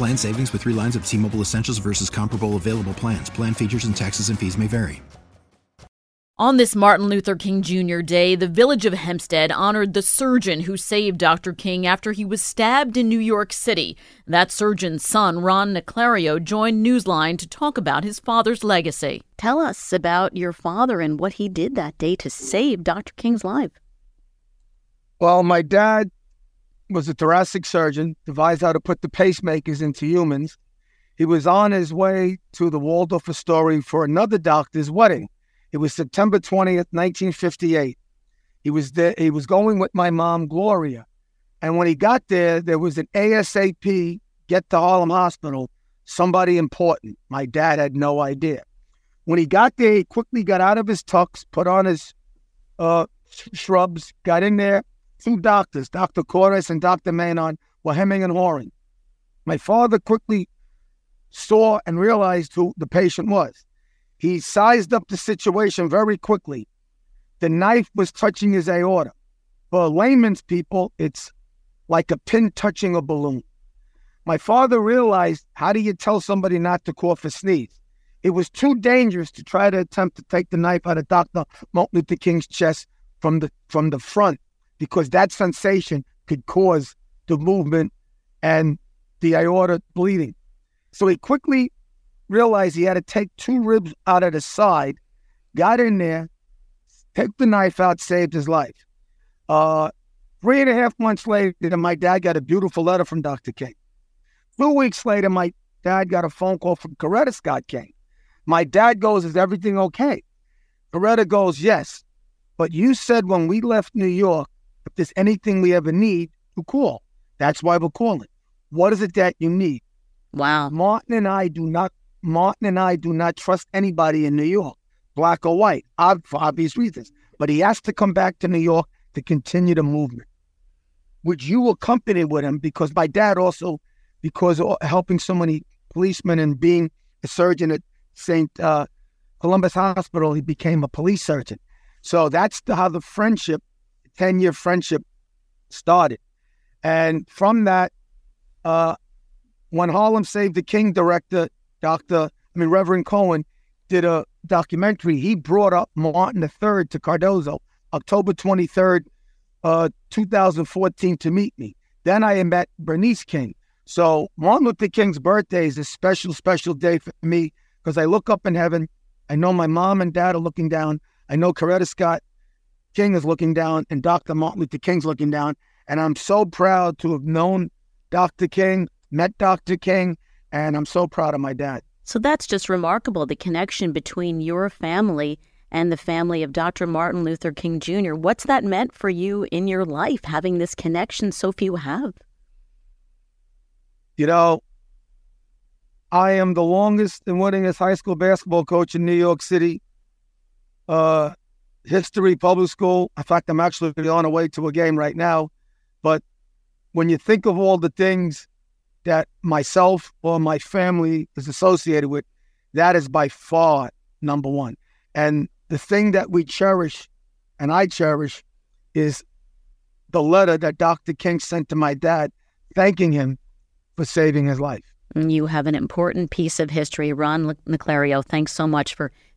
Plan savings with three lines of T Mobile Essentials versus comparable available plans. Plan features and taxes and fees may vary. On this Martin Luther King Jr. Day, the village of Hempstead honored the surgeon who saved Dr. King after he was stabbed in New York City. That surgeon's son, Ron Naclerio, joined Newsline to talk about his father's legacy. Tell us about your father and what he did that day to save Dr. King's life. Well, my dad was a thoracic surgeon, devised how to put the pacemakers into humans. He was on his way to the Waldorf Astoria for another doctor's wedding. It was September 20th, 1958. He was there, he was going with my mom, Gloria. And when he got there, there was an ASAP get to Harlem Hospital, somebody important. My dad had no idea. When he got there, he quickly got out of his tux, put on his uh, shrubs, got in there, Two doctors, Dr. Cordice and Dr. Manon, were hemming and hawing. My father quickly saw and realized who the patient was. He sized up the situation very quickly. The knife was touching his aorta. For layman's people, it's like a pin touching a balloon. My father realized how do you tell somebody not to cough or sneeze? It was too dangerous to try to attempt to take the knife out of Dr. Martin Luther King's chest from the from the front because that sensation could cause the movement and the aorta bleeding. So he quickly realized he had to take two ribs out of the side, got in there, took the knife out, saved his life. Uh, three and a half months later, my dad got a beautiful letter from Dr. King. Two weeks later, my dad got a phone call from Coretta Scott King. My dad goes, Is everything okay? Coretta goes, Yes. But you said when we left New York if there's anything we ever need, to call. That's why we're calling. What is it that you need? Wow. Martin and I do not Martin and I do not trust anybody in New York, black or white, for obvious reasons. But he has to come back to New York to continue the movement. Would you accompany with him? Because my dad also, because helping so many policemen and being a surgeon at St. Uh, Columbus Hospital, he became a police surgeon. So that's the, how the friendship 10 year friendship started. And from that, uh, when Harlem Saved the King director, Dr. I mean, Reverend Cohen, did a documentary, he brought up Martin III to Cardozo, October 23rd, uh, 2014, to meet me. Then I met Bernice King. So Martin Luther King's birthday is a special, special day for me because I look up in heaven. I know my mom and dad are looking down. I know Coretta Scott King is looking down and Dr. Martin Luther King's looking down. And I'm so proud to have known Dr. King, met Dr. King, and I'm so proud of my dad. So that's just remarkable the connection between your family and the family of Dr. Martin Luther King Jr. What's that meant for you in your life, having this connection so few have? You know, I am the longest and winningest high school basketball coach in New York City. Uh, history public school. In fact, I'm actually on the way to a game right now. But when you think of all the things that myself or my family is associated with, that is by far number one. And the thing that we cherish and I cherish is the letter that Dr. King sent to my dad, thanking him for saving his life. You have an important piece of history. Ron Naclerio, thanks so much for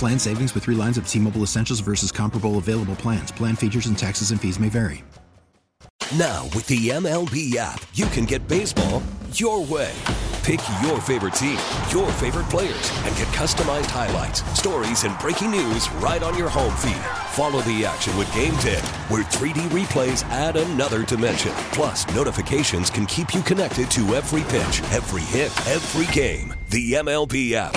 Plan savings with three lines of T Mobile Essentials versus comparable available plans. Plan features and taxes and fees may vary. Now, with the MLB app, you can get baseball your way. Pick your favorite team, your favorite players, and get customized highlights, stories, and breaking news right on your home feed. Follow the action with Game Day, where 3D replays add another dimension. Plus, notifications can keep you connected to every pitch, every hit, every game. The MLB app.